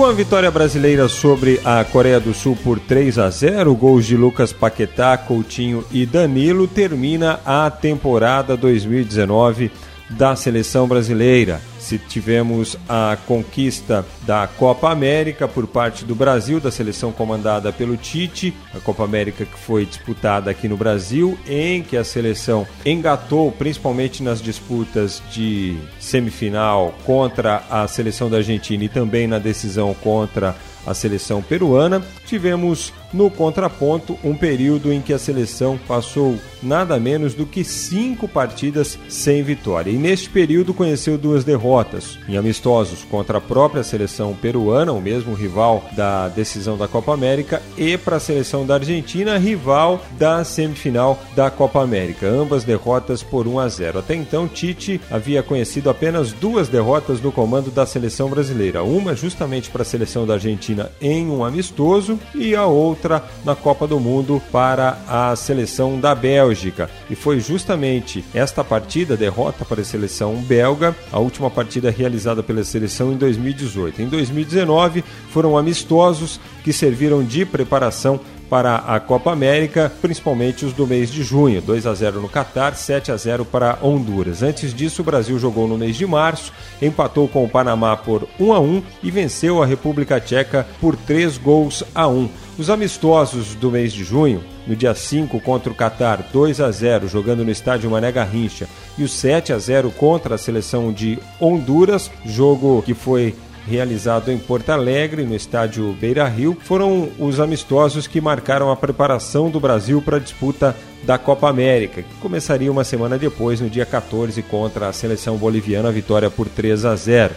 Com a vitória brasileira sobre a Coreia do Sul por 3 a 0, gols de Lucas Paquetá, Coutinho e Danilo, termina a temporada 2019 da seleção brasileira. Se tivemos a conquista da Copa América por parte do Brasil, da seleção comandada pelo Tite, a Copa América que foi disputada aqui no Brasil, em que a seleção engatou principalmente nas disputas de semifinal contra a seleção da Argentina e também na decisão contra a seleção peruana. Tivemos no contraponto, um período em que a seleção passou nada menos do que cinco partidas sem vitória. E neste período conheceu duas derrotas em amistosos contra a própria seleção peruana, o mesmo rival da decisão da Copa América, e para a seleção da Argentina, rival da semifinal da Copa América. Ambas derrotas por 1 a 0. Até então, Tite havia conhecido apenas duas derrotas no comando da seleção brasileira. Uma justamente para a seleção da Argentina em um amistoso e a outra outra na Copa do Mundo para a seleção da Bélgica. E foi justamente esta partida, derrota para a seleção belga, a última partida realizada pela seleção em 2018. Em 2019 foram amistosos que serviram de preparação para a Copa América, principalmente os do mês de junho, 2 a 0 no Catar, 7 a 0 para Honduras. Antes disso, o Brasil jogou no mês de março, empatou com o Panamá por 1 a 1 e venceu a República Tcheca por 3 gols a 1. Os amistosos do mês de junho, no dia 5 contra o Catar, 2 a 0 jogando no estádio Mané Garrincha, e o 7 a 0 contra a seleção de Honduras, jogo que foi realizado em Porto Alegre, no estádio Beira Rio, foram os amistosos que marcaram a preparação do Brasil para a disputa da Copa América, que começaria uma semana depois, no dia 14, contra a seleção boliviana, vitória por 3 a 0.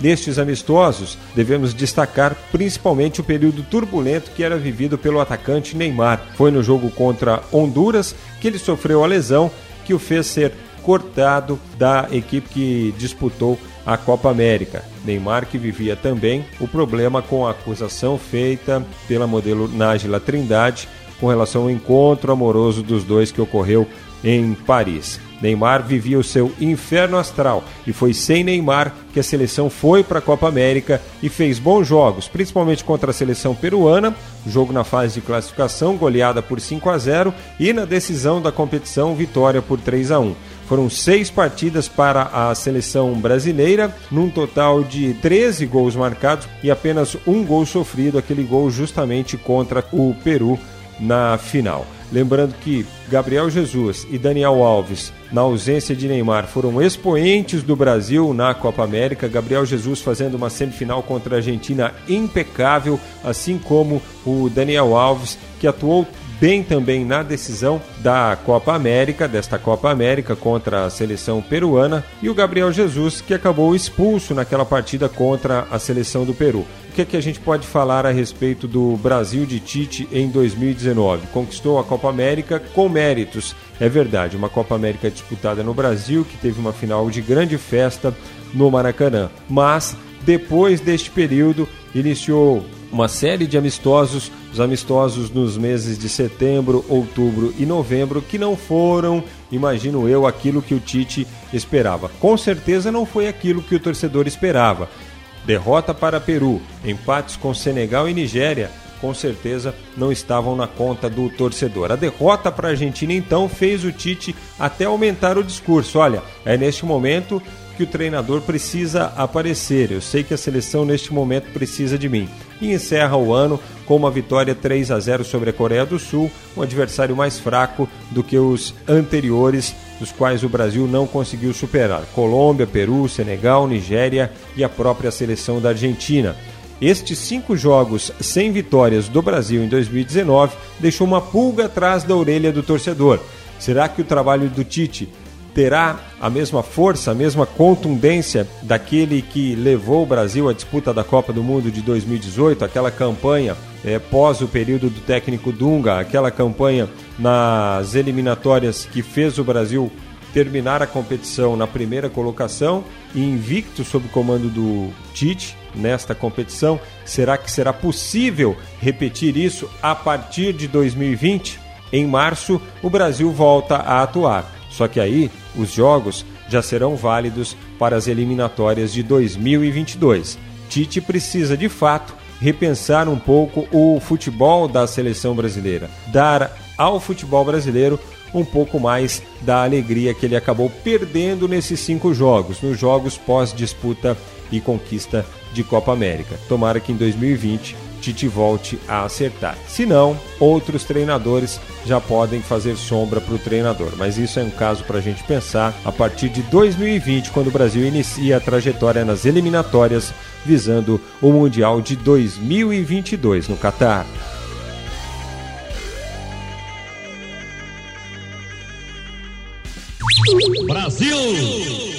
Nestes amistosos, devemos destacar principalmente o período turbulento que era vivido pelo atacante Neymar. Foi no jogo contra Honduras que ele sofreu a lesão que o fez ser cortado da equipe que disputou a Copa América. Neymar que vivia também o problema com a acusação feita pela modelo Nájila Trindade com relação ao encontro amoroso dos dois que ocorreu em Paris. Neymar vivia o seu inferno astral e foi sem Neymar que a seleção foi para a Copa América e fez bons jogos, principalmente contra a seleção peruana, jogo na fase de classificação, goleada por 5 a 0 e na decisão da competição, vitória por 3 a 1. Foram seis partidas para a seleção brasileira, num total de 13 gols marcados e apenas um gol sofrido, aquele gol justamente contra o Peru na final. Lembrando que Gabriel Jesus e Daniel Alves, na ausência de Neymar, foram expoentes do Brasil na Copa América. Gabriel Jesus fazendo uma semifinal contra a Argentina impecável, assim como o Daniel Alves, que atuou bem também na decisão da Copa América, desta Copa América contra a seleção peruana, e o Gabriel Jesus, que acabou expulso naquela partida contra a seleção do Peru. O que, é que a gente pode falar a respeito do Brasil de Tite em 2019? Conquistou a Copa América com méritos, é verdade, uma Copa América disputada no Brasil, que teve uma final de grande festa no Maracanã. Mas, depois deste período, iniciou uma série de amistosos, os amistosos nos meses de setembro, outubro e novembro, que não foram, imagino eu, aquilo que o Tite esperava. Com certeza não foi aquilo que o torcedor esperava. Derrota para Peru, empates com Senegal e Nigéria, com certeza não estavam na conta do torcedor. A derrota para a Argentina então fez o Tite até aumentar o discurso. Olha, é neste momento que o treinador precisa aparecer. Eu sei que a seleção neste momento precisa de mim e encerra o ano com uma vitória 3 a 0 sobre a Coreia do Sul, um adversário mais fraco do que os anteriores, dos quais o Brasil não conseguiu superar: Colômbia, Peru, Senegal, Nigéria e a própria seleção da Argentina. Estes cinco jogos sem vitórias do Brasil em 2019 deixou uma pulga atrás da orelha do torcedor. Será que o trabalho do Tite terá a mesma força, a mesma contundência daquele que levou o Brasil à disputa da Copa do Mundo de 2018, aquela campanha é, pós o período do técnico Dunga, aquela campanha nas eliminatórias que fez o Brasil terminar a competição na primeira colocação invicto sob o comando do Tite nesta competição. Será que será possível repetir isso a partir de 2020? Em março, o Brasil volta a atuar. Só que aí os jogos já serão válidos para as eliminatórias de 2022. Tite precisa de fato repensar um pouco o futebol da seleção brasileira, dar ao futebol brasileiro um pouco mais da alegria que ele acabou perdendo nesses cinco jogos, nos jogos pós-disputa e conquista de Copa América. Tomara que em 2020 Tite volte a acertar. Se não, outros treinadores já podem fazer sombra para o treinador. Mas isso é um caso para a gente pensar a partir de 2020, quando o Brasil inicia a trajetória nas eliminatórias visando o Mundial de 2022 no Catar. Brasil!